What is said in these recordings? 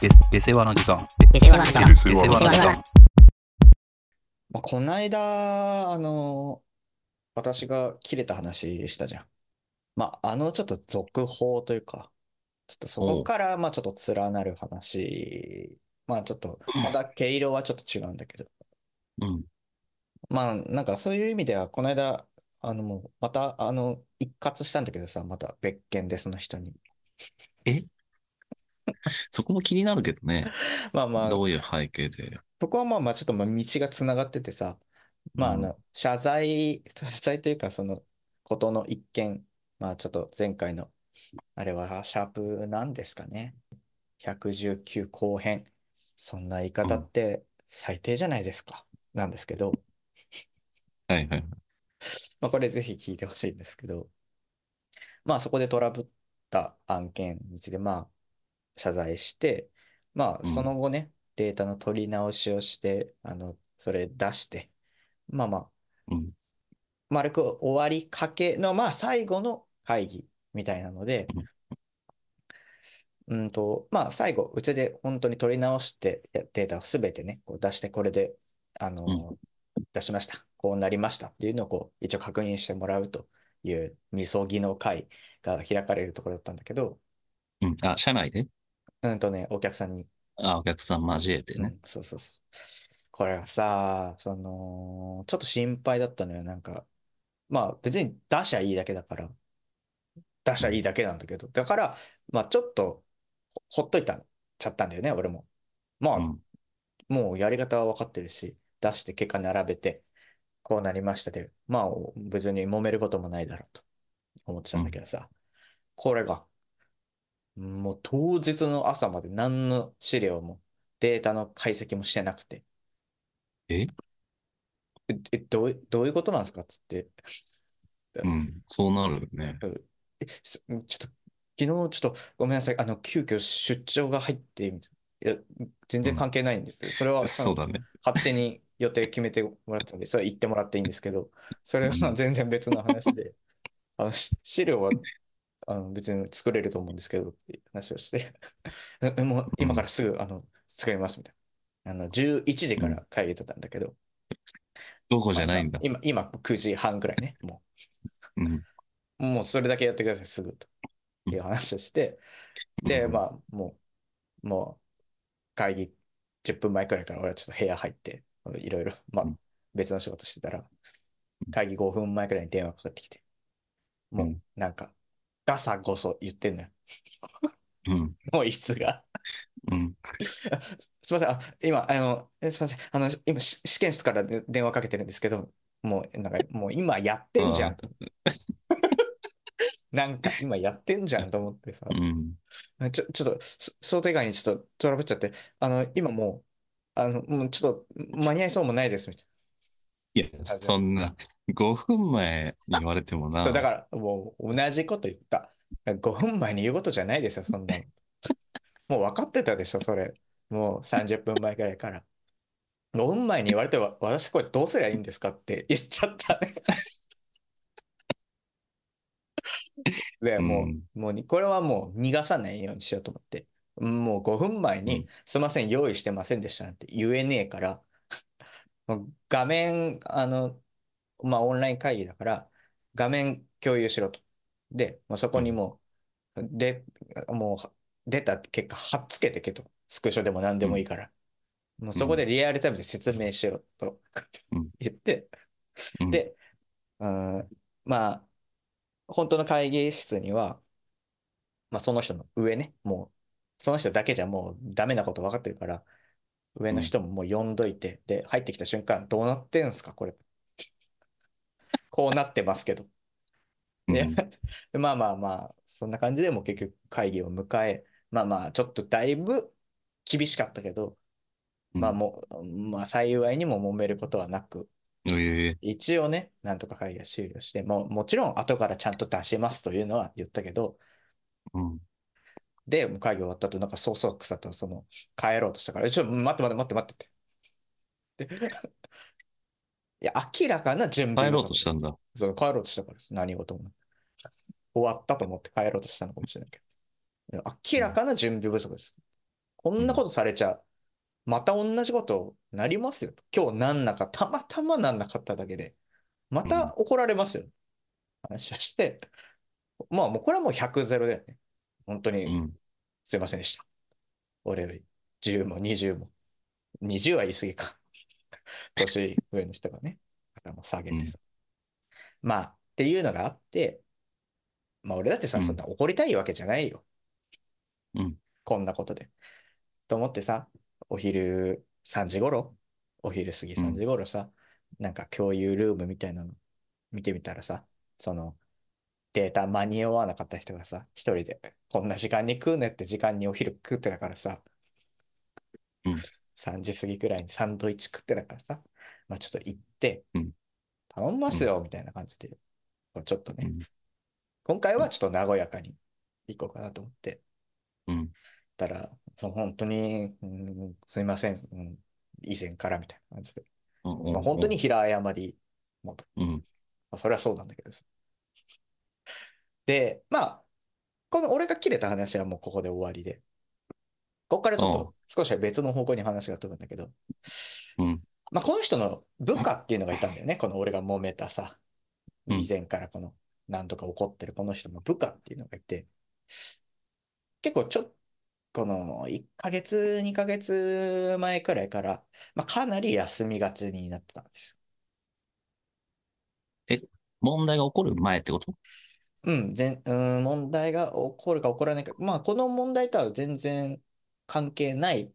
で、で世話の時間。で世話の時間で世話の時間。まあ、この間、あの、私が切れた話したじゃん。まあ、あのちょっと続報というか、ちょっとそこから、まあちょっと連なる話、まあちょっと、まだ毛色はちょっと違うんだけど、うん。まあなんかそういう意味では、この間、あのもう、また、あの、一括したんだけどさ、また別件でその人に。そこも気になるけどね。まあまあ、どういう背景で。そこはまあまあちょっとまあ道がつながっててさ、まああうんの、謝罪、謝罪というかそのことの一件、まあちょっと前回の、あれはシャープなんですかね。119後編。そんな言い方って最低じゃないですか。なんですけど、はいはい。まあこれぜひ聞いてほしいんですけど、まあそこでトラブった案件についてまあ謝罪して、まあうんその後ね、データの取り直しをして、あの、それ出して、まあまあ、うん。丸く終わりかけの、まあ最後の会議みたいなので、うんと、まあ最後、うちで本当に取り直してやデータをすべてね、こう出して、これで、あのー出しました。こうなりましたっていうのをこう一応確認してもらうという、みそぎの会が開かれるところだったんだけど、うん。あ、社内で？うんとね、お客さんに、あ、お客さん交えてね。うん、そうそうそう。これはさ、その、ちょっと心配だったのよ。なんか、まあ別に出しゃいいだけだから、出しゃいいだけなんだけど、だから、まあちょっとほほっといたちゃったんだよね、俺も。まあ、うん。もうやり方は分かってるし、出して結果並べて、こうなりましたで、まあ別に揉めることもないだろうと思ってたんだけどさ、これが、もう当日の朝まで何の資料もデータの解析もしてなくて、え？え、えどうい、どういうことなんですかっつって、うん。そうなるよね。え、すちょっと、昨日ちょっとごめんなさい、あの、急遽出張が入って、いや、全然関係ないんですよ。それは、そうだね。勝手に予定決めてもらったんで、それは言ってもらっていいんですけど、それは全然別の話で、あの、し資料は、あの、別に作れると思うんですけど、って話をして、えもう今からすぐ、あの、作りますみたいな。あの、11時から会議だったんだけど、どこじゃないんだ。今、今9時半ぐらいね、もう。もうそれだけやってください、すぐと。いう話をして、で、うんまあ、もう、もう、会議10分前くらいから俺はちょっと部屋入って、いろいろ、まあうん、別の仕事してたら、会議5分前くらいに電話かかってきて、もう、うん。なんか、ガサゴソ言ってんのよ。うん。もういつが。うん。すいません、あ、今、あの、えすいません、あの、今、し試験室からで電話かけてるんですけど、もう、なんか、もう今やってんじゃんと。なんか今やってんじゃんと思ってさ、うん。ちょ、ちょっと、そ想定外にちょっとトラブっちゃって、あの、今もう、あの、もうちょっと間に合いそうもないです、みたいいや、そんな、5分前に言われてもな。な。だから、もう同じこと言った。5分前に言うことじゃないですよ、そんなの。もう分かってたでしょ、それ。もう30分前くらいから。5分前に言われてわ、私これどうすりゃいいんですかって言っちゃったね。で、もうんう、もうに、これはもう逃がさないようにしようと思って。もう5分前うにん、すいません、用意してませんでしたなんて言えねえから、画面、あの、まあ、オンライン会議だから、画面共有しろと。で、もうそこにもう、で、もう、出た結果、貼っつけてけと。スクショでも何でもいいから。もうそこでリアルタイムで説明しろとうん言って、うんで、うん、まあ、本当の会議室には、まあ、その人の上ね、もう、その人だけじゃもうダメなこと分かってるから、上の人ももう呼んどいて、で、入ってきた瞬間、どうなってんすか、これ。こうなってますけど。で、まあまあまあ、そんな感じでもう結局会議を迎え、まあまあ、ちょっとだいぶ厳しかったけど、まあもう、まあ幸いにも揉めることはなく、うん。ええ一応ね、なんとか会議が終了して、もうもちろん後からちゃんと出しますというのは言ったけど、うん。で、会議終わった後、なんかそうそうくさとその帰ろうとしたから、ちょ、待って待って待って待ってって。でいや、明らかな準備帰ろうとしたんだ。そう、帰ろうとしたからです。何事も。終わったと思って帰ろうとしたのかもしれないけど。明らかな準備不足です。こんなことされちゃ、また同じことなりますよ。今日なんなか、たまたまなんなかっただけで、また怒られますよ。話をして、まあもうこれはもう100ゼロだよね。本当にうん。すいませんでした。俺より10も20も。20は言い過ぎか。年上の人がね、頭下げてさ。まあ、っていうのがあって、まあ俺だってさ、うんそんな怒りたいわけじゃないよ。うん。こんなことで。と思ってさ、お昼3時頃、お昼過ぎ3時頃さ、なんか共有ルームみたいなの見てみたらさ、そのデータ間に合わなかった人がさ、一人でこんな時間に食うねって時間にお昼食ってたからさ、うん3時過ぎくらいにサンドイッチ食ってたからさ、まあちょっと行ってうん、頼みますよ、みたいな感じで、こうちょっとね、うん今回はちょっと和やかに行こうかなと思って、うん。たら、その本当に、うん、すいません、うん、以前からみたいな感じで、うん。まあ、本当に平謝りもと、うん。まあ、それはそうなんだけどさ。で、まあ、この俺が切れた話はもうここで終わりで、ここからちょっと少しは別の方向に話が飛ぶんだけど、うん。まあ、この人の部下っていうのがいたんだよね、この俺が揉めたさ、うん。以前からこの、なんとか怒ってるこの人の部下っていうのがいて、結構ちょっこの1ヶ月、2ヶ月前くらいから、まあ、かなり休みがちになってたんです問題が起こる前ってこと？よ。うん、全、うん、問題が起こるか起こらないか、まあ、この問題とは全然関係ない、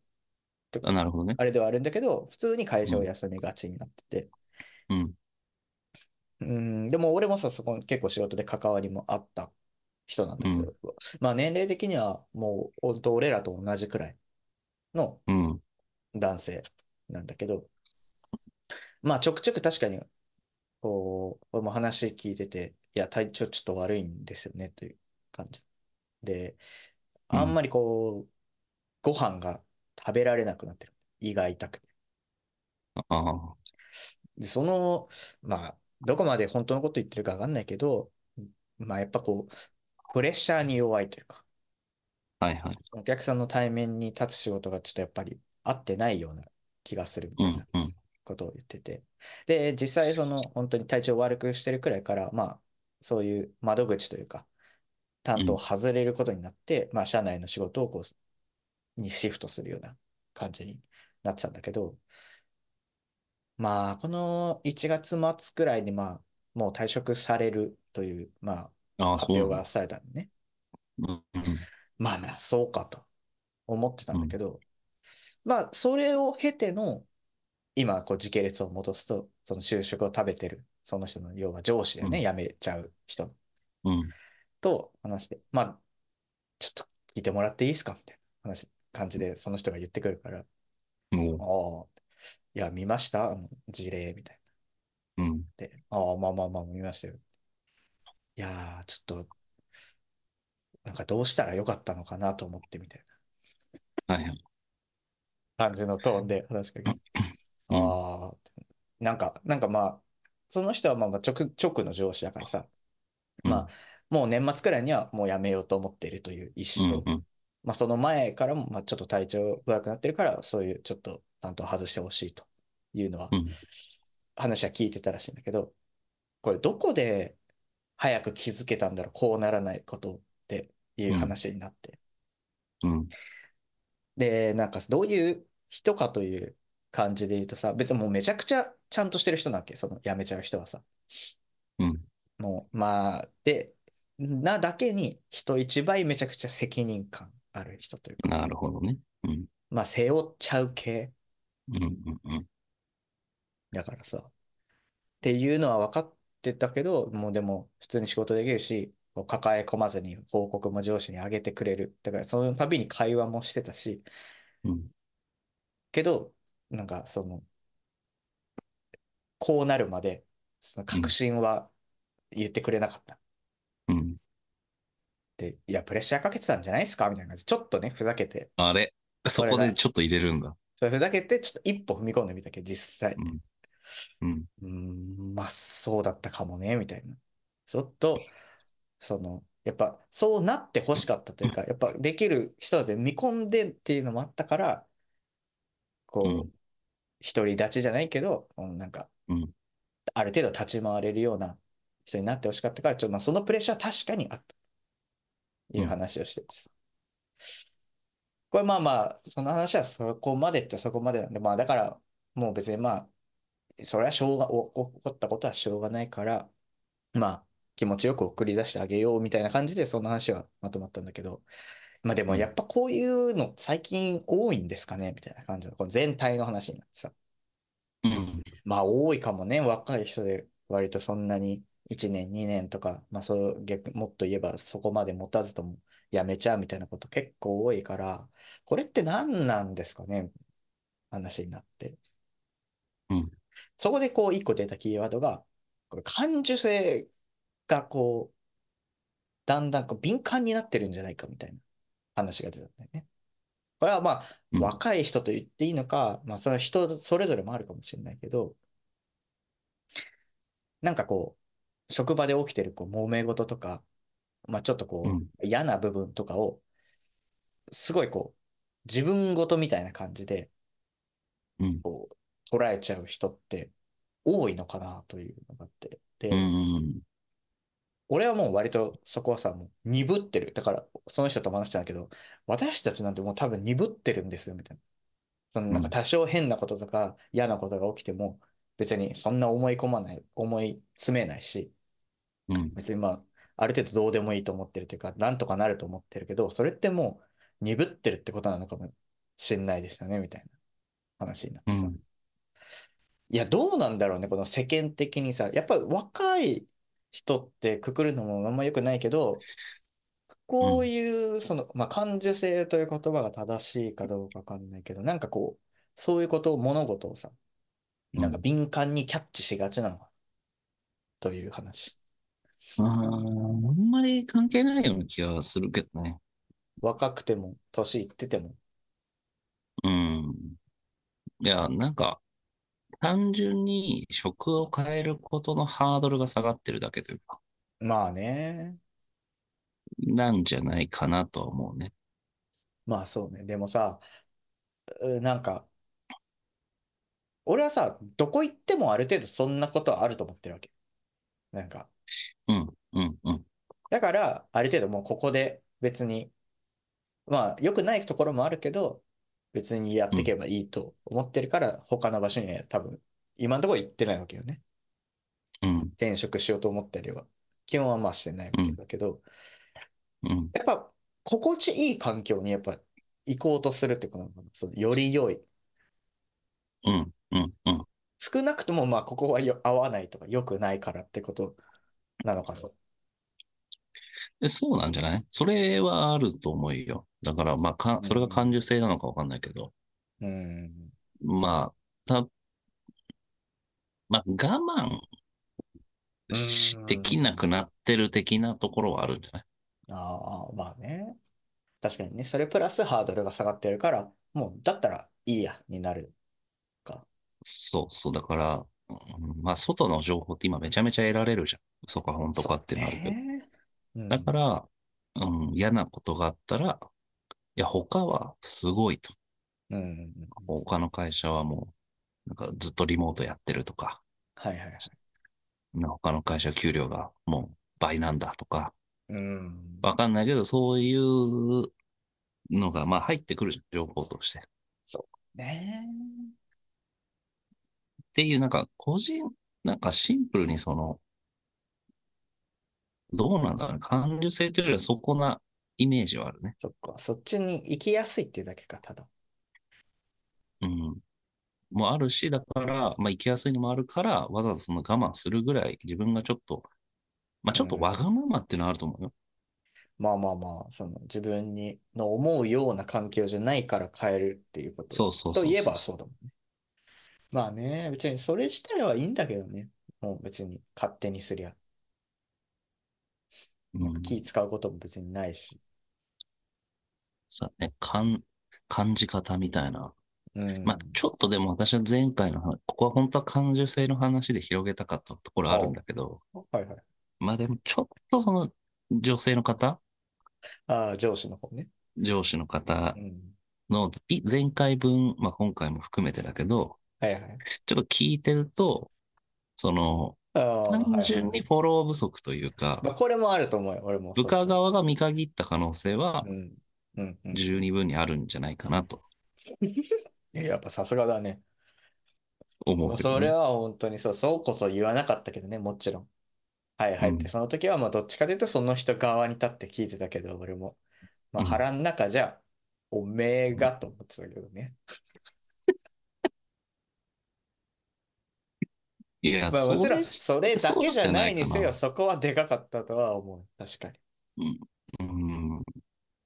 あ、なるほどね。あれではあるんだけど、普通に会社を休みがちになってて、うん。うん、でも俺もさ、そこ結構仕事で関わりもあった人なんだけど、まあ年齢的にはもう本当俺らと同じくらいのうん。男性なんだけど、まあちょくちょく確かに、こう、俺も話聞いてて、いや、体調ちょっと悪いんですよね、という感じ。で、うんあんまりこう、ご飯が食べられなくなってる。胃が痛くて。ああ。で、その、まあ、どこまで本当のこと言ってるかわかんないけど、まあやっぱこう、プレッシャーに弱いというか、はいはい。お客さんの対面に立つ仕事がちょっとやっぱり合ってないような気がするみたいな。うん。うん。ことを言ってて。で、実際その本当に体調悪くしてるくらいから、まあ、そういう窓口というか、担当を外れることになって、まあ、社内の仕事をこう、にシフトするような感じになってたんだけど、まあ、この1月末くらいに、まあ、もう退職されるという、まあ、発表がされたんでね。うん。うんまあまあ、そうかと思ってたんだけど、まあ、それを経ての、今、こう、時系列を戻すと、その就職を食べてる、その人の、要は上司でね、うん辞めちゃう人うん。と話して、まあ、ちょっと聞いてもらっていいですか？みたいな話、感じで、その人が言ってくるから、もああ、いや、見ました？事例みたいな。う。うん。で、ああ、まあまあまあ、見ましたよ。いやー、ちょっと、なんかどうしたらよかったのかなと思ってみたいな。はいはい。感じのトーンで話しかけて。うんああ、なんか、なんかまあ、その人はまあまあ直、直の上司だからさ、まあ、もう年末くらいにはもう辞めようと思っているという意うん。思と、うん。まあその前からもまあちょっと体調悪くなってるから、そういうちょっと担当外してほしいというのはうん。話は聞いてたらしいんだけど、これどこで早く気づけたんだろう、こうならないことっていう話になって。うん。で、なんかどういう人かという感じで言うとさ、別にもうめちゃくちゃちゃんとしてる人なわけ、その辞めちゃう人はさ。うん。もう、まあ、で、なだけに人一倍めちゃくちゃ責任感ある人というか、なるほどね。うん。まあ背負っちゃう系うん。うん。うん。だからさ、っていうのは分かってたけど、もうでも普通に仕事できるし、抱え込まずに報告も上司に上げてくれる。だからその度に会話もしてたし、うん。けど、なんかその、こうなるまで、その確信は言ってくれなかった。うん。で、いや、プレッシャーかけてたんじゃないですか？みたいな感じで、ちょっとね、ふざけて、あれ？そこでちょっと入れるんだ。それふざけて、ちょっと一歩踏み込んでみたけど、実際。うん。うん。まあ、そうだったかもね、みたいな。ちょっと、その、やっぱそうなって欲しかったというか、やっぱできる人で見込んでっていうのもあったから、うこう、ん。独り立ちじゃないけど、うんなんか、うん。ある程度立ち回れるような人になってほしかったから、ちょっとまあそのプレッシャーは確かにあった。いう話をしててさ。これまあまあ、その話はそこまでっちゃそこまでなんで、まあだから、もう別にまあ、それはしょうが、お起こったことはしょうがないから、まあ、気持ちよく送り出してあげようみたいな感じで、その話はまとまったんだけど、まあでもやっぱこういうの最近多いんですかねみたいな感じの、この全体の話になってさ。うん。まあ多いかもね、若い人で割とそんなに1年、2年とか、まあそう逆、もっと言えばそこまで持たずともやめちゃうみたいなこと結構多いから、これって何なんですかね？話になって。うん。そこでこう一個出たキーワードが、これ感受性がこう、だんだんこう敏感になってるんじゃないかみたいな話が出たんだよね。これはまあ、うん若い人と言っていいのか、まあそれは人それぞれもあるかもしれないけど、なんかこう、職場で起きてるこう揉め事とか、まあちょっとこう、うん嫌な部分とかを、すごいこう、自分ごとみたいな感じでうん。こう捉えちゃう人って多いのかなというのがあって。で、うん。俺はもう割とそこはさ、もう鈍ってる。だから、その人とも話したんだけど、私たちなんてもう多分鈍ってるんですよ、みたいな。そのなんか多少変なこととか嫌なことが起きても、別にそんな思い込まない、思い詰めないし、うん。別にまあ、ある程度どうでもいいと思ってるというか、なんとかなると思ってるけど、それってもう鈍ってるってことなのかもしんないですよね、みたいな話になってさ。うんいや、どうなんだろうね、この世間的にさ、やっぱり若い人ってくくるのもあんま良くないけど、こういう、その、まあ、感受性という言葉が正しいかどうかわかんないけど、なんかこう、そういうことを、物事をさ、なんか敏感にキャッチしがちなのかな、という話。あーあんまり関係ないような気がするけどね。若くても、年いってても。うん。いや、なんか、単純に職を変えることのハードルが下がってるだけというか、まあね。なんじゃないかなとは思うね。まあそうね。でもさ、うなんか、俺はさ、どこ行ってもある程度そんなことはあると思ってるわけ。なんか、うん、うん、うん。だから、ある程度もうここで別に、まあ、良くないところもあるけど、別にやっていけばいいと思ってるから、他の場所には多分、今のところ行ってないわけよね。うん、転職しようと思ったりは。基本はまあしてないわけだけど、うん、やっぱ、心地いい環境にやっぱ行こうとするってことなのかな。そのより良い。うん、うん、うん。少なくともまあ、ここはよ合わないとか良くないからってことなのかな？でそうなんじゃない？それはあると思うよ。だから、まあ、か、それが感受性なのかわかんないけど、うん。まあ、た、まあ、我慢できなくなってる的なところはあるんじゃない？ああ、まあね。確かにね。それプラスハードルが下がってるから、もう、だったらいいや、になるか。そうそう。だから、うんまあ、外の情報って今めちゃめちゃ得られるじゃん。嘘か本当かってなるけど。ねうんだから、うん、嫌なことがあったら、いや、他はすごいと。うん。他の会社はもう、なんかずっとリモートやってるとか、はいはいはい。な他の会社は給料がもう倍なんだとか、うん。わかんないけど、そういうのが、まあ入ってくるじゃん、情報として。っねていう、なんか個人、なんかシンプルにその、どうなんだろうね。感受性というよりはそこなイメージはあるね。そっか。そっちに行きやすいっていうだけか、ただ。うん。もあるし、だから、まあ行きやすいのもあるから、わざわざその我慢するぐらい自分がちょっと、まあちょっとわがままっていうのはあると思うよ。まあまあまあ、その自分にの思うような環境じゃないから変えるっていうこと。そうそうそうそう。といえばそうだもんね。まあね、別にそれ自体はいいんだけどね。もう別に勝手にすりゃ。うん、気使うことも別にないし。さね、感、感じ方みたいな。うん。まあ、ちょっとでも私は前回の話、ここは本当は感受性の話で広げたかったところあるんだけど、はいはい。まあでもちょっとその、女性の方、ああ、上司の方ね。上司の方うん。のい前回分、まあ今回も含めてだけど、はいはい。ちょっと聞いてると、その、単はい純にフォロー不足というか、まあ、これもあると思うよ。俺も。部下側が見限った可能性は。十二分にあるんじゃないかなと いややっぱさすがだね。思うね、それは本当にそう、そうこそ言わなかったけどね、もちろん。はいはいって、うんその時はまあどっちかというとその人側に立って聞いてたけど、俺も。まあうん腹の中じゃ、おめえがと思ってたけどね。いや、まあもちろん、そそれだけじゃないにせよ、そこはでかかったとは思う。確かに。れ、うん、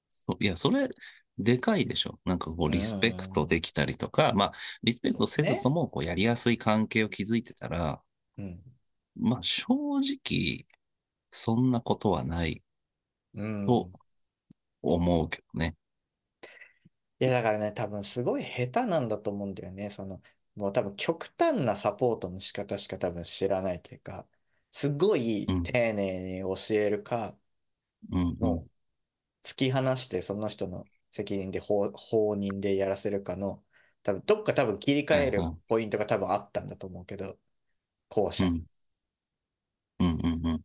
そいや、それ、でかいでしょ。なんかこう、リスペクトできたりとか、まあ、リスペクトせずとも、こう、やりやすい関係を築いてたら、うん。まあ、正直、そんなことはないうん。と思うけどね。いやだからね、多分すごい下手なんだと思うんだよね。その、もう多分極端なサポートの仕方しか多分知らないというか、すごいうん丁寧に教えるか、うん、うんもう突き放してその人の責任で放放任でやらせるかの、多分どっか多分切り替えるポイントが多分あったんだと思うけど、後者に。うん、うん、うん。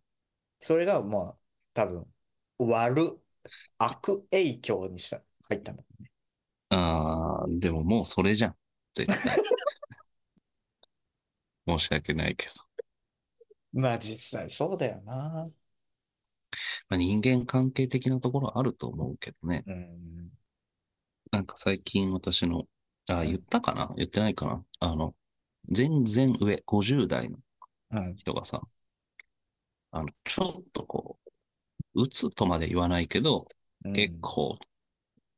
それがまあ多分悪、悪影響にした、入ったんだ。ああ、でももうそれじゃん。絶対。申し訳ないけど。まあ実際そうだよな。まあ、人間関係的なところあると思うけどね。うん。なんか最近私の、あ、ん言ったかな？言ってないかな？あの、全然上、50代のうん。人がさ、あの、ちょっとこう、うつとまで言わないけど、結構、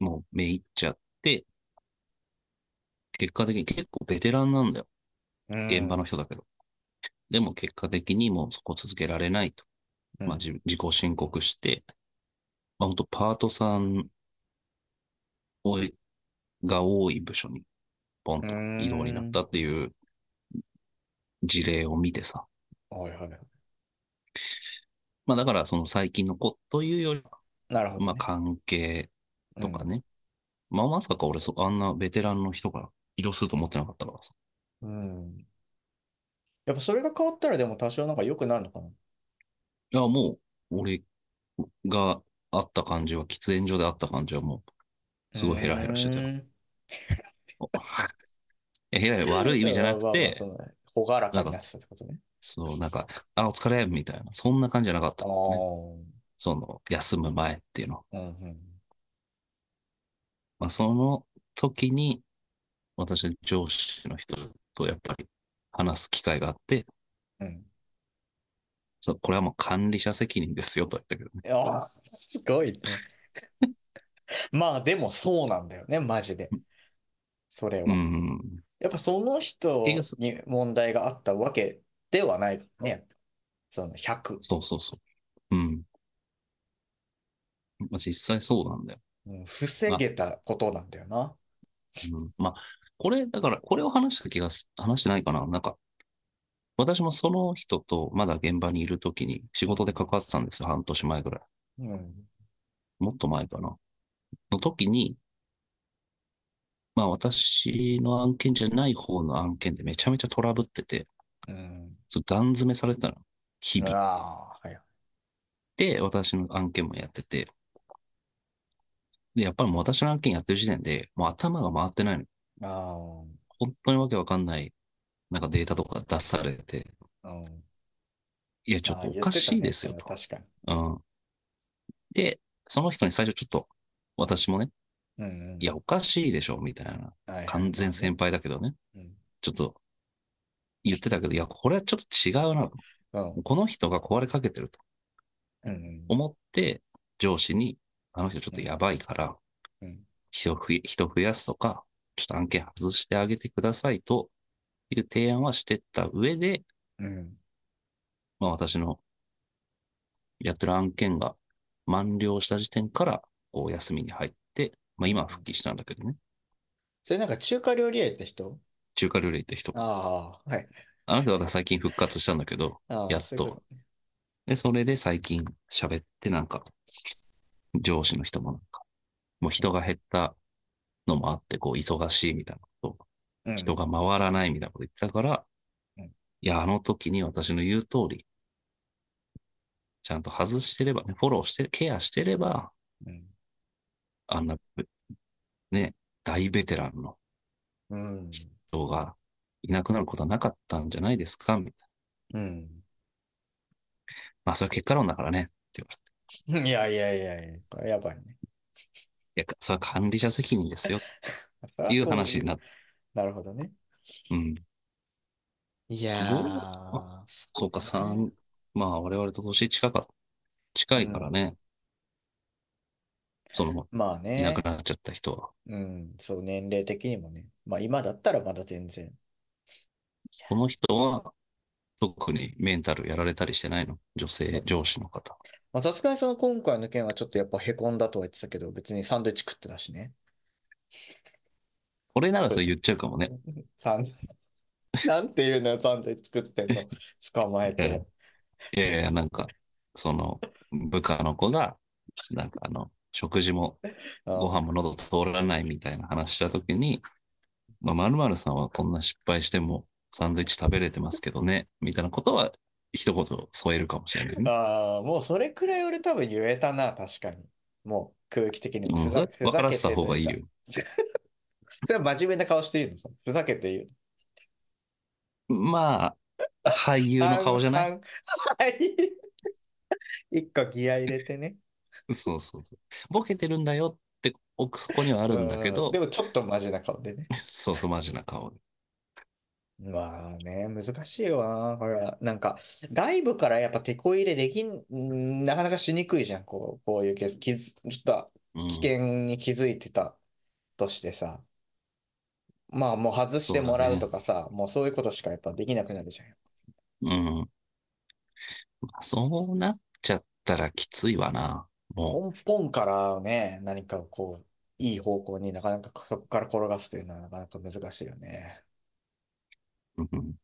もう目いっちゃって、結果的に結構ベテランなんだよ。うん、現場の人だけど。でも結果的にもうそこ続けられないと。うん、まあ、自自己申告して、まあ、本当パートさんをが多い部署にポンと異動になったっていう事例を見てさ。はいはいはい。まあだからその最近の子というよりは、なるほど、ね。まあ関係とかうんね。まあまさか俺そ、あんなベテランの人が移動すると思ってなかったからさ。うん。やっぱそれが変わったらでも多少なんか良くなるのかな。いや、もう、俺があった感じは、喫煙所であった感じはもう、すごいヘラヘラしてた えヘラヘラ悪い意味じゃなくて、ほがらかになってたってことね。そう、なんか、あ、お疲れ、みたいな、そんな感じじゃなかったね。その、休む前っていうの。うんうん。まあ、その時に、私、上司の人とやっぱり話す機会があって、うん。そうこれはもう管理者責任ですよとは言ったけどね。いやー、すごいね。まあでもそうなんだよね、マジで。それは。うん。やっぱその人に問題があったわけではないからね。その100。そうそうそう。うん。まあ、実際そうなんだよ。うん防げたことなんだよな。うん、まあ、これ、だから、これを話した気がす、話してないかななんか、私もその人とまだ現場にいるときに仕事で関わってたんですよ。半年前ぐらい。うん。もっと前かな。の時に、まあ私の案件じゃない方の案件でめちゃめちゃトラブってて、うん。ガン詰めされてたの。日々。はい。で、私の案件もやってて、で、やっぱりもう私の案件やってる時点で、もう頭が回ってないの。あ本当にわけわかんない、なんかデータとか出されて、あ、うん。いや、ちょっあーとおかしいですよ言ってと。たねそれはうん。で、その人に最初ちょっと、私もね、確かに。うんうん。いや、おかしいでしょ、みたいな。はいはい完全先輩だけどね、うんちょっと言ってたけど、いや、これはちょっと違うなと。うん。この人が壊れかけてるとうんうん。思って、上司に、あの人ちょっとやばいから、うん人人増やすとか、ちょっと案件外してあげてくださいという提案はしてった上で、うん。まあ私のやってる案件が満了した時点からお休みに入って、まあ今は復帰したんだけどね。それなんか中華料理屋って人？中華料理って人。ああ、はい。あの人は最近復活したんだけど、やっとで、それで最近喋ってなんか、上司の人もなんか、もう人が減ったのもあって、こう、忙しいみたいなこと。人が回らないみたいなこと言ってたから、うんいや、あの時に私の言う通り、ちゃんと外してればね、フォローして、ケアしてれば、うん。あんな、ね、大ベテランのうん。人がいなくなることはなかったんじゃないですかみたいな。うん。まあ、それは結果論だからね、って言われて。いやいやいやいや、これやばいね。いや、それは管理者責任ですよ、っていう話になって。なるほどね。うん。いやー、そうか、三、まあ、我々と年近か、近いからね、その、まあいなねく、なっちゃった人は。うん、そう、年齢的にもね。まあ今だったらまだ全然。この人は、特にメンタルやられたりしてないの？女性、上司の方。まあさすがにその今回の件はちょっとやっぱ凹んだとは言ってたけど、別にサンドイッチ食ってたしね。俺ならそれ言っちゃうかもね。サンなんていうのよ、サンドイッチ食ってんの？捕まえて。いやいや、なんか、その、部下の子が、なんかあの、食事も ご飯も喉通らないみたいな話したときに、まあ、〇〇さんはこんな失敗してもサンドイッチ食べれてますけどね、みたいなことは一言添えるかもしれないね。ああ、もうそれくらい俺多分言えたな、確かに。もう空気的にもうん、ふざそれ分からせた方がいい。よ。真面目な顔して言うの？さ。ふざけて言うまあ、俳優の顔じゃない？一個ギア入れてね。そうそうそう。ボケてるんだよって奥底にはあるんだけどうで、もちょっとマジな顔でね。そうそう、マジな顔で。まあね、難しいよな。ほら、なんか、外部からやっぱ手こ入れできん、んなかなかしにくいじゃん。こう、こういうケース。気づちょっとうん危険に気づいてたとしてさ。まあもう外してもらうとかさ、もうそういうことしかやっぱできなくなるじゃん。うん。まあそうなっちゃったらきついわな。も根本からね、何かこう、いい方向になかなかそこから転がすというのはなかなか難しいよね。う。うん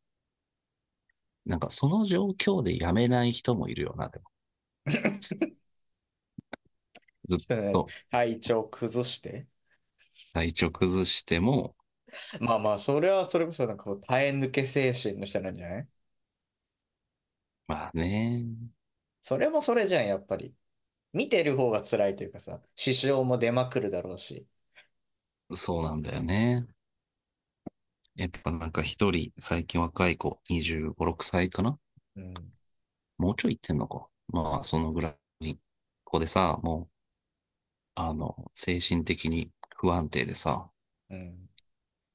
なんかその状況で辞めない人もいるよな、でも。ずっと体調崩して？体調崩しても、まあまあ、それはそれこそなんかこう耐え抜け精神の人なんじゃない？まあね。それもそれじゃん、やっぱり。見てる方が辛いというかさ、支障も出まくるだろうし。そうなんだよね。やっぱなんか一人、最近若い子、25、6歳かな？うん。もうちょい行ってんのか？まあ、そのぐらいに、ここでさ、もう、あの、精神的に不安定でさ、うん。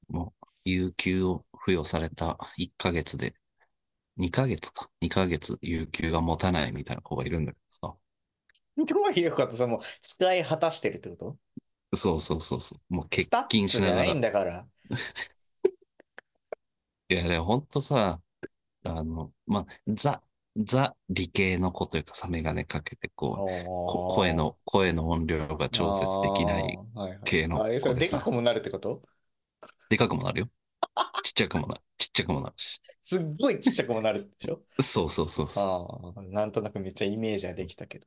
もう、有給を付与された1ヶ月で、2ヶ月か？2ヶ月有給が持たないみたいな子がいるんだけどさ。どういうこと？さ、もう使い果たしてるってこと？そうそうそうそう。もう欠スタッ勤しながら。ツじゃないんいだから。や、でもほんとさ、あの、まあ、ザ、ザ理系の子というかさ、メガネかけて、こう、こ声の、声の音量が調節できないあーはいはい系のあえそれ子でかくもなるってこと？でかくもなるよ。ちっちゃくもなる。ちっちゃくもなるし。すっごいちっちゃくもなるでしょ？そうそうそうそああ、なんとなくめっちゃイメージはできたけど。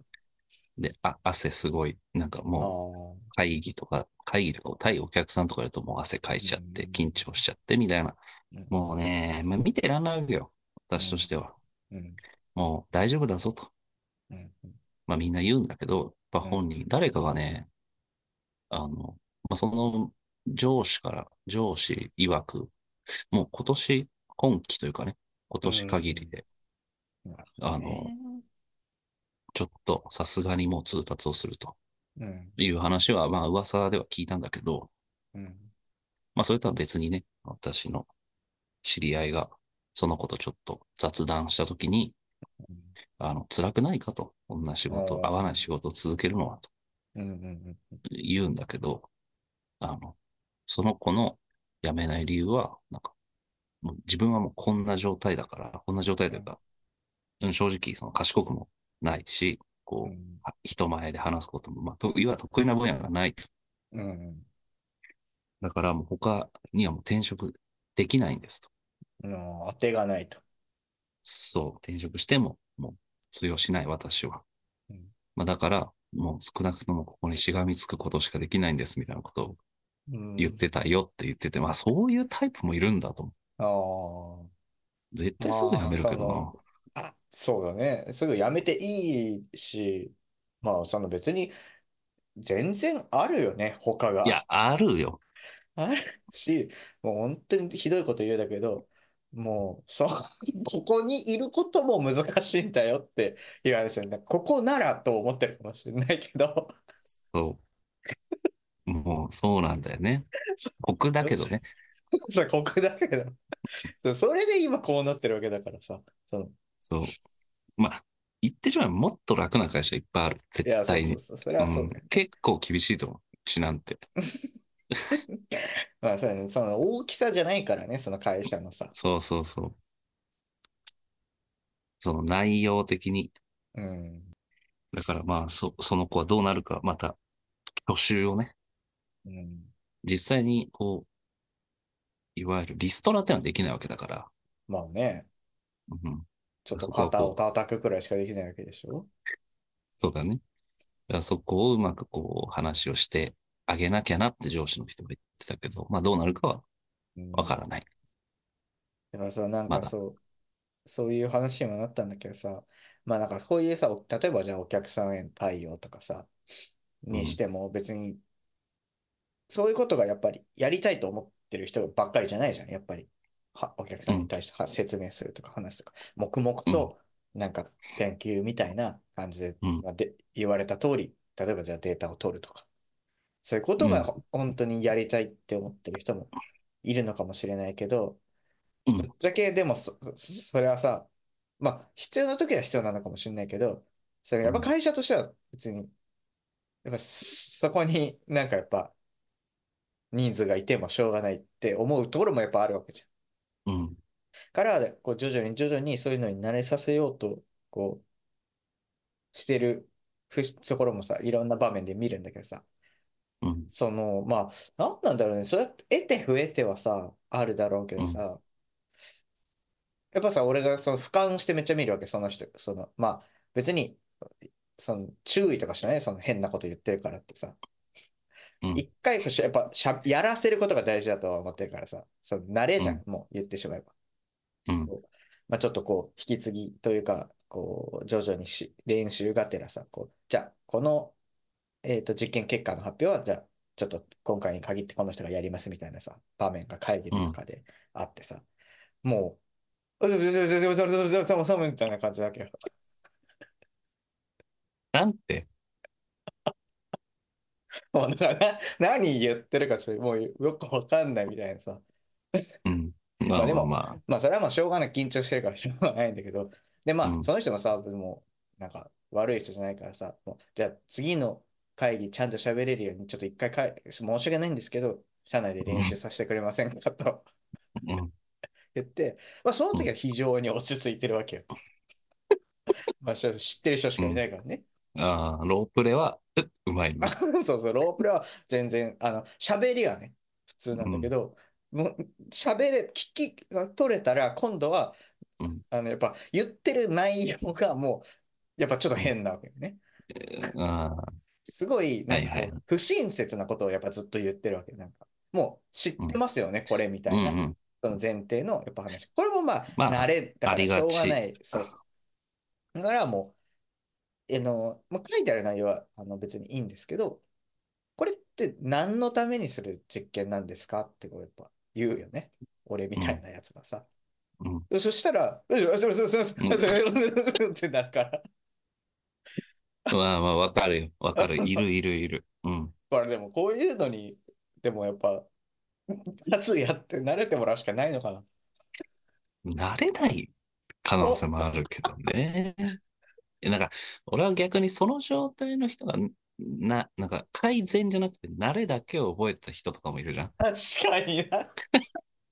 う。で、あ、汗すごい。なんかあもうあ、会議とか、会議とか、対お客さんとかやるともう汗かいちゃって、うん緊張しちゃってみたいな。うんもうね、まあ、見てらんないわけよ。私としては。うん。もう大丈夫だぞと。うん。まあみんな言うんだけど、やっぱ本人、誰かがね、あの、まあ、その上司から、上司曰く、もう今年、今期というかね、今年限りで、うんあの、ちょっとさすがにもう通達をするとうん。いう話は、まあ噂では聞いたんだけど、うん。まあそれとは別にね、私の知り合いが、その子とちょっと雑談したときに、あの、辛くないかと。こんな仕事、合わない仕事を続けるのはとうん。うん。言うんだけど、あの、その子の辞めない理由は、なんか、自分はもうこんな状態だから、こんな状態というか、うん正直その賢くもないし、こう、うん。は人前で話すことも、まあ、といわゆる得意な分野がない。うん。だからもう他にはもう転職できないんですと。うん。当てがないと。そう、転職しても、もう通用しない、私は。うんまあ、だから、もう少なくともここにしがみつくことしかできないんです、みたいなことをうん言ってたよって言ってて、まあそういうタイプもいるんだと思う。あ絶対すぐやめるけどな。そうだね。すぐやめていいし、まあ、その別に、全然あるよね、他が。いや、あるよ。あるし、もう本当にひどいこと言うだけど、もう、そう、ここにいることも難しいんだよっていう話なんだ。ここならと思ってるかもしれないけど、そう。もうそうなんだよね。酷だけどね。そうここだけど、それで今こうなってるわけだからさ、その、そう。まあ、言ってしまえばもっと楽な会社いっぱいある。いや、絶対に。そうそうそう、それはそうだよ。うん結構厳しいと思う。しなんて。まあ、そうだね、その大きさじゃないからね、その会社のさ。そうそうそう。その内容的に。うん。だからまあ、そ、その子はどうなるか、また、去就をね、うん。実際にこう、いわゆるリストラってのはできないわけだから。まあね、うん、ちょっと肩を叩くくらいしかできないわけでしょ？そうだね。だからそこをうまくこう話をしてあげなきゃなって上司の人が言ってたけど、まあどうなるかはうんわからない。だからさ、なんかそう、そういう話にもなったんだけどさ、まあなんかこういうさ、お例えばじゃあお客さんへの対応とかさ、にしても別に、そういうことがやっぱりやりたいと思ってる人ばっかりじゃないじゃん、やっぱり。はお客さんに対しては説明するとか話すとか、黙々となんか研究みたいな感じで、うん。まあで言われた通り、例えばじゃあデータを取るとか、そういうことが本当にやりたいって思ってる人もいるのかもしれないけど、うん。ぶっちゃけでもそれはさ、まあ、必要な時は必要なのかもしれないけど、それやっぱ会社としては別に、やっぱそこになんかやっぱ人数がいてもしょうがないって思うところもやっぱあるわけじゃん。うん。から、こう徐々に徐々にそういうのに慣れさせようと、こう、してるふところもさ、いろんな場面で見るんだけどさ、うん。その、まあ、なんなんだろうね。そうやって得て増えてはさ、あるだろうけどさ、やっぱさ、俺がその俯瞰してめっちゃ見るわけ、その人。その、まあ、別に、その、注意とかしない？その変なこと言ってるからってさ。うん一回やっぱしゃ、やらせることが大事だとは思ってるからさ、その慣れじゃん、うもう言ってしまえば。うん。まあ、ちょっとこう、引き継ぎというか、こう、徐々にし練習がてらさ、こう、じゃあ、この、えっと、実験結果の発表は、じゃあ、ちょっと今回に限ってこの人がやりますみたいなさ、場面が会議の中であってさ、もう、うずうずうずうずうずうずうずうずうずうずみたいな感じだわけよ。なんて、もうな、何言ってるかちょっともうよくわかんないみたいなさ。うん。まあまあでもまあまあ。まあそれはまあしょうがない、緊張してるからしょうがないんだけど、でまあうんその人もさ、もうなんか悪い人じゃないからさ、もうじゃあ次の会議ちゃんと喋れるようにちょっと一回かい申し訳ないんですけど、社内で練習させてくれませんかとうん。言って、まあその時は非常に落ち着いてるわけよ。まあ知ってる人しかいないからね。ああ、ロープレは、ううまいね。そうそう、ロープレは全然、あの、喋りはね、普通なんだけど、もう、喋れ、聞きが取れたら、今度は、うんあの、やっぱ、言ってる内容がもう、やっぱちょっと変なわけよね。ああ、すごい、なんか不親切なことをやっぱずっと言ってるわけ。なんか、もう知ってますよね、これみたいな、うんうん。その前提のやっぱ話。これもまあ、まあ慣れだからしょうがなあい。そうそう。だからもう、あの、まあ、書いてある内容はあの別にいいんですけど、これって何のためにする実験なんですかってこうやっぱ言うよね。俺みたいなやつがさ。うん。そしたら、うん、そうそうそうそうそうってなるから。まあまあ、わかるよ。わかる。いるいるいる。うん。これでもこういうのに、でもやっぱ、夏やって慣れてもらうしかないのかな。慣れない可能性もあるけどね。えなんか、俺は逆にその状態の人が、な、なんか改善じゃなくて慣れだけを覚えた人とかもいるじゃん。確かにな。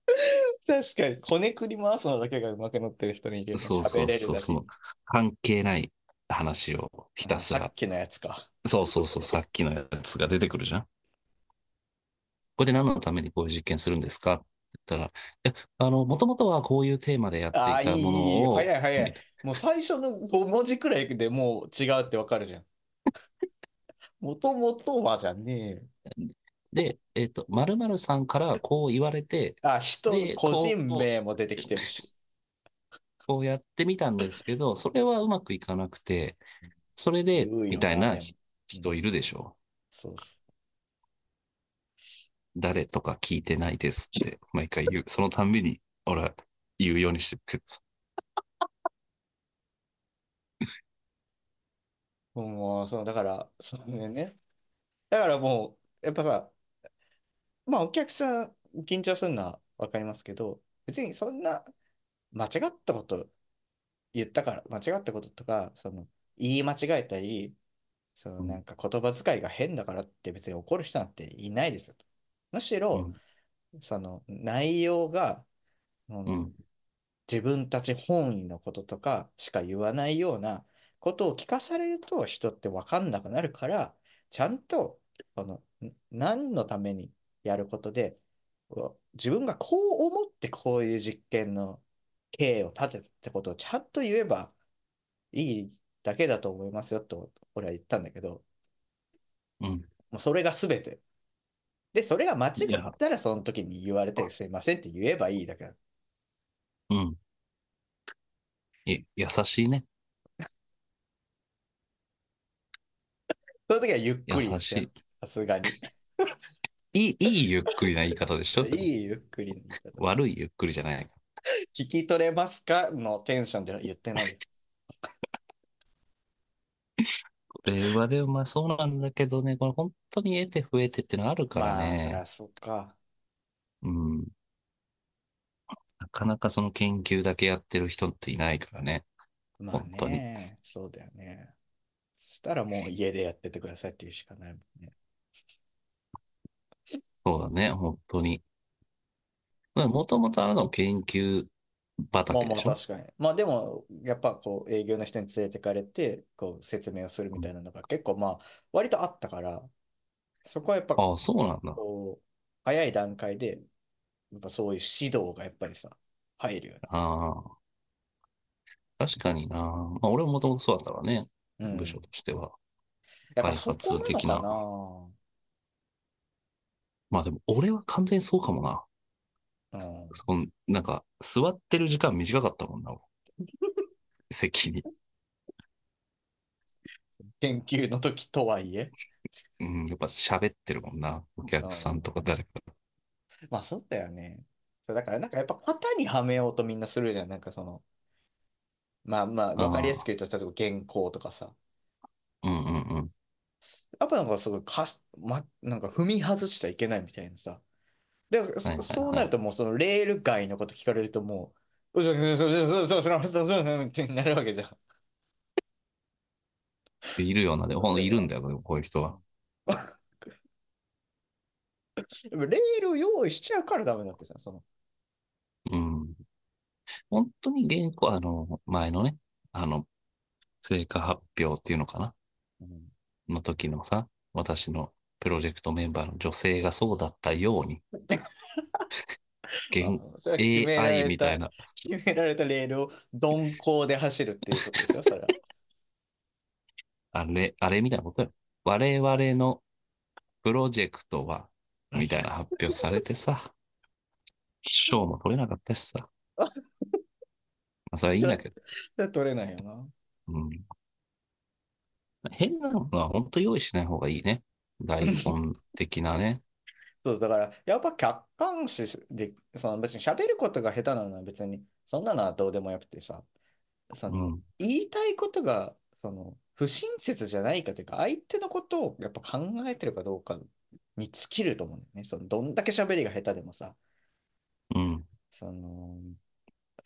確かに。こねくり回すのだけがうまく乗ってる人に言うそうそうそう、その関係ない話をひたすらさっ。きのやつか。そうそうそう、さっきのやつが出てくるじゃん。これで何のためにこういう実験するんですか言ったら、いや、あの、もともとはこういうテーマでやっていたもいい、いいのを、早い早い。もう最初の5文字くらいでもう違うってわかるじゃん。もともとはじゃねえよ。で、えっと、〇〇さんからこう言われて、あ、人で、個こ人う、名も出てきてるし。こうやってみたんですけど、それはうまくいかなくて、それで、みたいな人いるでしょ。そうそ誰とか聞いてないですって毎回言う。そのたんびに俺は言うようにしてくる。う。もう、そう、だから、それね。だからもう、やっぱさ、まあお客さん緊張するのはわかりますけど、別にそんな間違ったこと言ったから、間違ったこととか、その、言い間違えたり、そのなんか言葉遣いが変だからって別に怒る人なんていないですよ。むしうろ、ん。その内容が。自分たち本位のこととかしか言わないようなことを聞かされると人って分かんなくなるから、ちゃんとこのん何のためにやることで、自分がこう思ってこういう実験の経緯を立てたってことをちゃんと言えばいいだけだと思いますよと俺は言ったんだけど、うん。もうそれが全て。で、それが間違ったらその時に言われてすいませんって言えばいいだけだ。うん。い優しいね。その時はゆっくり優しい。さすがに。いい、いいゆっくりな言い方でしょ？いいゆっくりの言い方。悪いゆっくりじゃない。聞き取れますか？のテンションでは言ってない。これはでもまあそうなんだけどね、これ本当に得て増えてってのあるからまあ、そりね。ゃそっか。うん。なかなかその研究だけやってる人っていないからね。まあ本当にね、そうだよね。そしたらもう家でやっててくださいっていうしかないもんね。そうだね、本当に。もともとあの研究畑でしょ？確かに。まあでも、やっぱこう営業の人に連れてかれて、こう説明をするみたいなのが結構まあ割とあったから、そこはやっぱああ、そうなんだ。こう、早い段階で、やっぱそういう指導がやっぱりさ、入るよね。ああ。確かにな。まあ俺ももともとそうだったからね、うん。部署としては。やっぱそこななまあでも俺は完全にそうかもな。うん。そんなんか、座ってる時間短かったもんな。席に。研究の時とはいえ。うん、やっぱ喋ってるもんな。お客さんとか誰か。まあそうだよね。だからなんかやっぱ型にはめようとみんなするじゃん。なんかその、まあまあわかりやすく言うと、例えば原稿とかさ。うんうんうん。やっぱなんかすごいかし、ま、なんか踏み外しちゃいけないみたいなさ。で、そうなるともうそのレール外のこと聞かれるともう、うそうそうそうそうそうそうそうそうそうってなるわけじゃん。でいるようなで、ほんといるんだよ、こういう人は。でもレール用意しちゃうからダメだってさ、その。うん。本当に原稿、あの、前のね、あの、成果発表っていうのかなうんの時のさ、私のプロジェクトメンバーの女性がそうだったように、AI みたいな、決められたレールを鈍行で走るっていうことでしょ、それは。あれ、あれみたいなことよ。我々のプロジェクトは、みたいな発表されてさ、賞も取れなかったしさ。まあ、それはいいんだけど。取れないよな。うん。変なものは本当用意しない方がいいね。台本的なね。そう、だから、やっぱ客観視で、その別に喋ることが下手なのは別に、そんなのはどうでもよくてさ、その、うん。言いたいことが、その、不親切じゃないかというか、相手のことをやっぱ考えてるかどうかに尽きると思うんだよね。その、どんだけ喋りが下手でもさ、うん。その、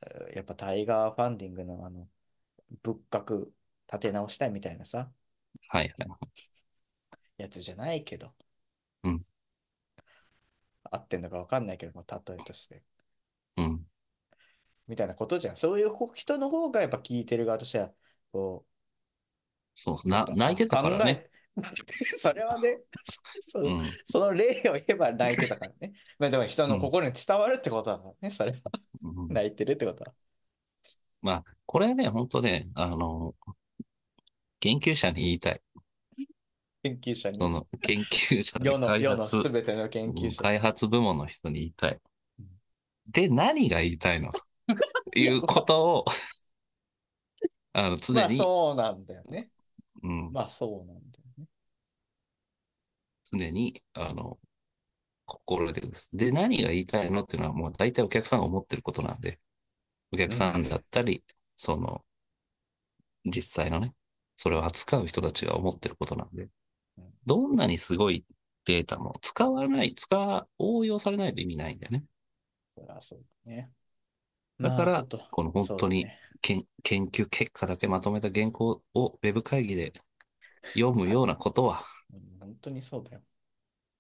えーやっぱタイガーファンディングのあの、仏閣立て直したいみたいなさ、はいはい。やつじゃないけど、うん。合ってんのかわかんないけども、例えとして。うん。みたいなことじゃん。そういう人の方がやっぱ聞いてる側としては、こそう、う、な、泣いてたからね。それはね、そうん。その例を言えば泣いてたからね。まあでも人の心に伝わるってことだからね、それは。うん泣いてるってことは。まあ、これね、本当ね、あの、研究者に言いたい。研究者に。その、研究者世の、世の発すべての研究者。開発部門の人に言いたいうん。で、何が言いたいの？ということを、あの、ま常に、あそうなんだよね。うん、まあそうなんだよね。常に、あの、心得てください。で、何が言いたいのっていうのは、もう大体お客さんが思ってることなんで、お客さんだったり、その、実際のね、それを扱う人たちが思ってることなんでうん、どんなにすごいデータも使わない、使、応用されないと意味ないんだよね。そりゃそうだね。だからこの本当にね研研究結果だけまとめた原稿をウェブ会議で読むようなことは、うん本当にそうだよ。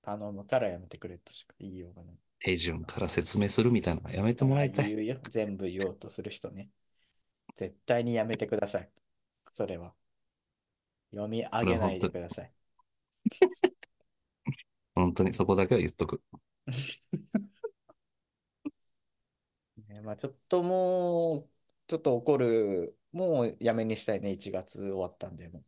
頼むからやめてくれとしか言いようがない。手順から説明するみたいなのはやめてもらいたい。言うよ。全部言おうとする人ね。絶対にやめてください。それは。読み上げないでください。本当にそこだけは言っとく。ねまあ、ちょっともう、ちょっと怒る、もうやめにしたいね。1月終わったんで。も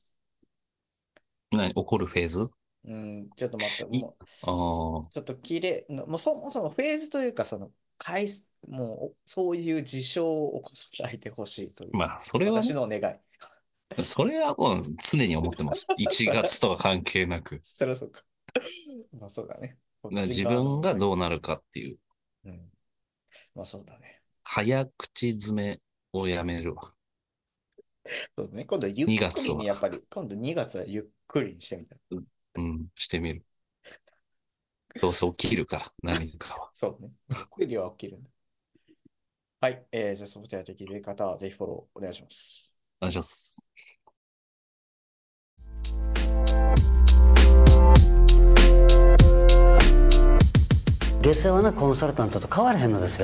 何？怒るフェーズ？ううん、ちょっと待って、いもう、ああ、ちょっと綺麗な、もうそもそもフェーズというか、その、回す、もう、そういう事象を起こさないでほしいという、まあ、それはね私の願い。それはもう常に思ってます。1月とは関係なく。そりゃそうか。まあそうだね。自分がどうなるかっていう、うん。まあそうだね。早口詰めをやめるわ。そうだね。今度ゆっ2くりに、やっぱり、今度2月はゆっくりにしてみたら。うん、してみる。どうせ起きるから、何かは。そうね。ゆっくりは起きるんだ。はい。えー、じゃあ、そこでできる方はぜひフォローお願いします。お願いします。下世話なコンサルタントと変われへんのですよ。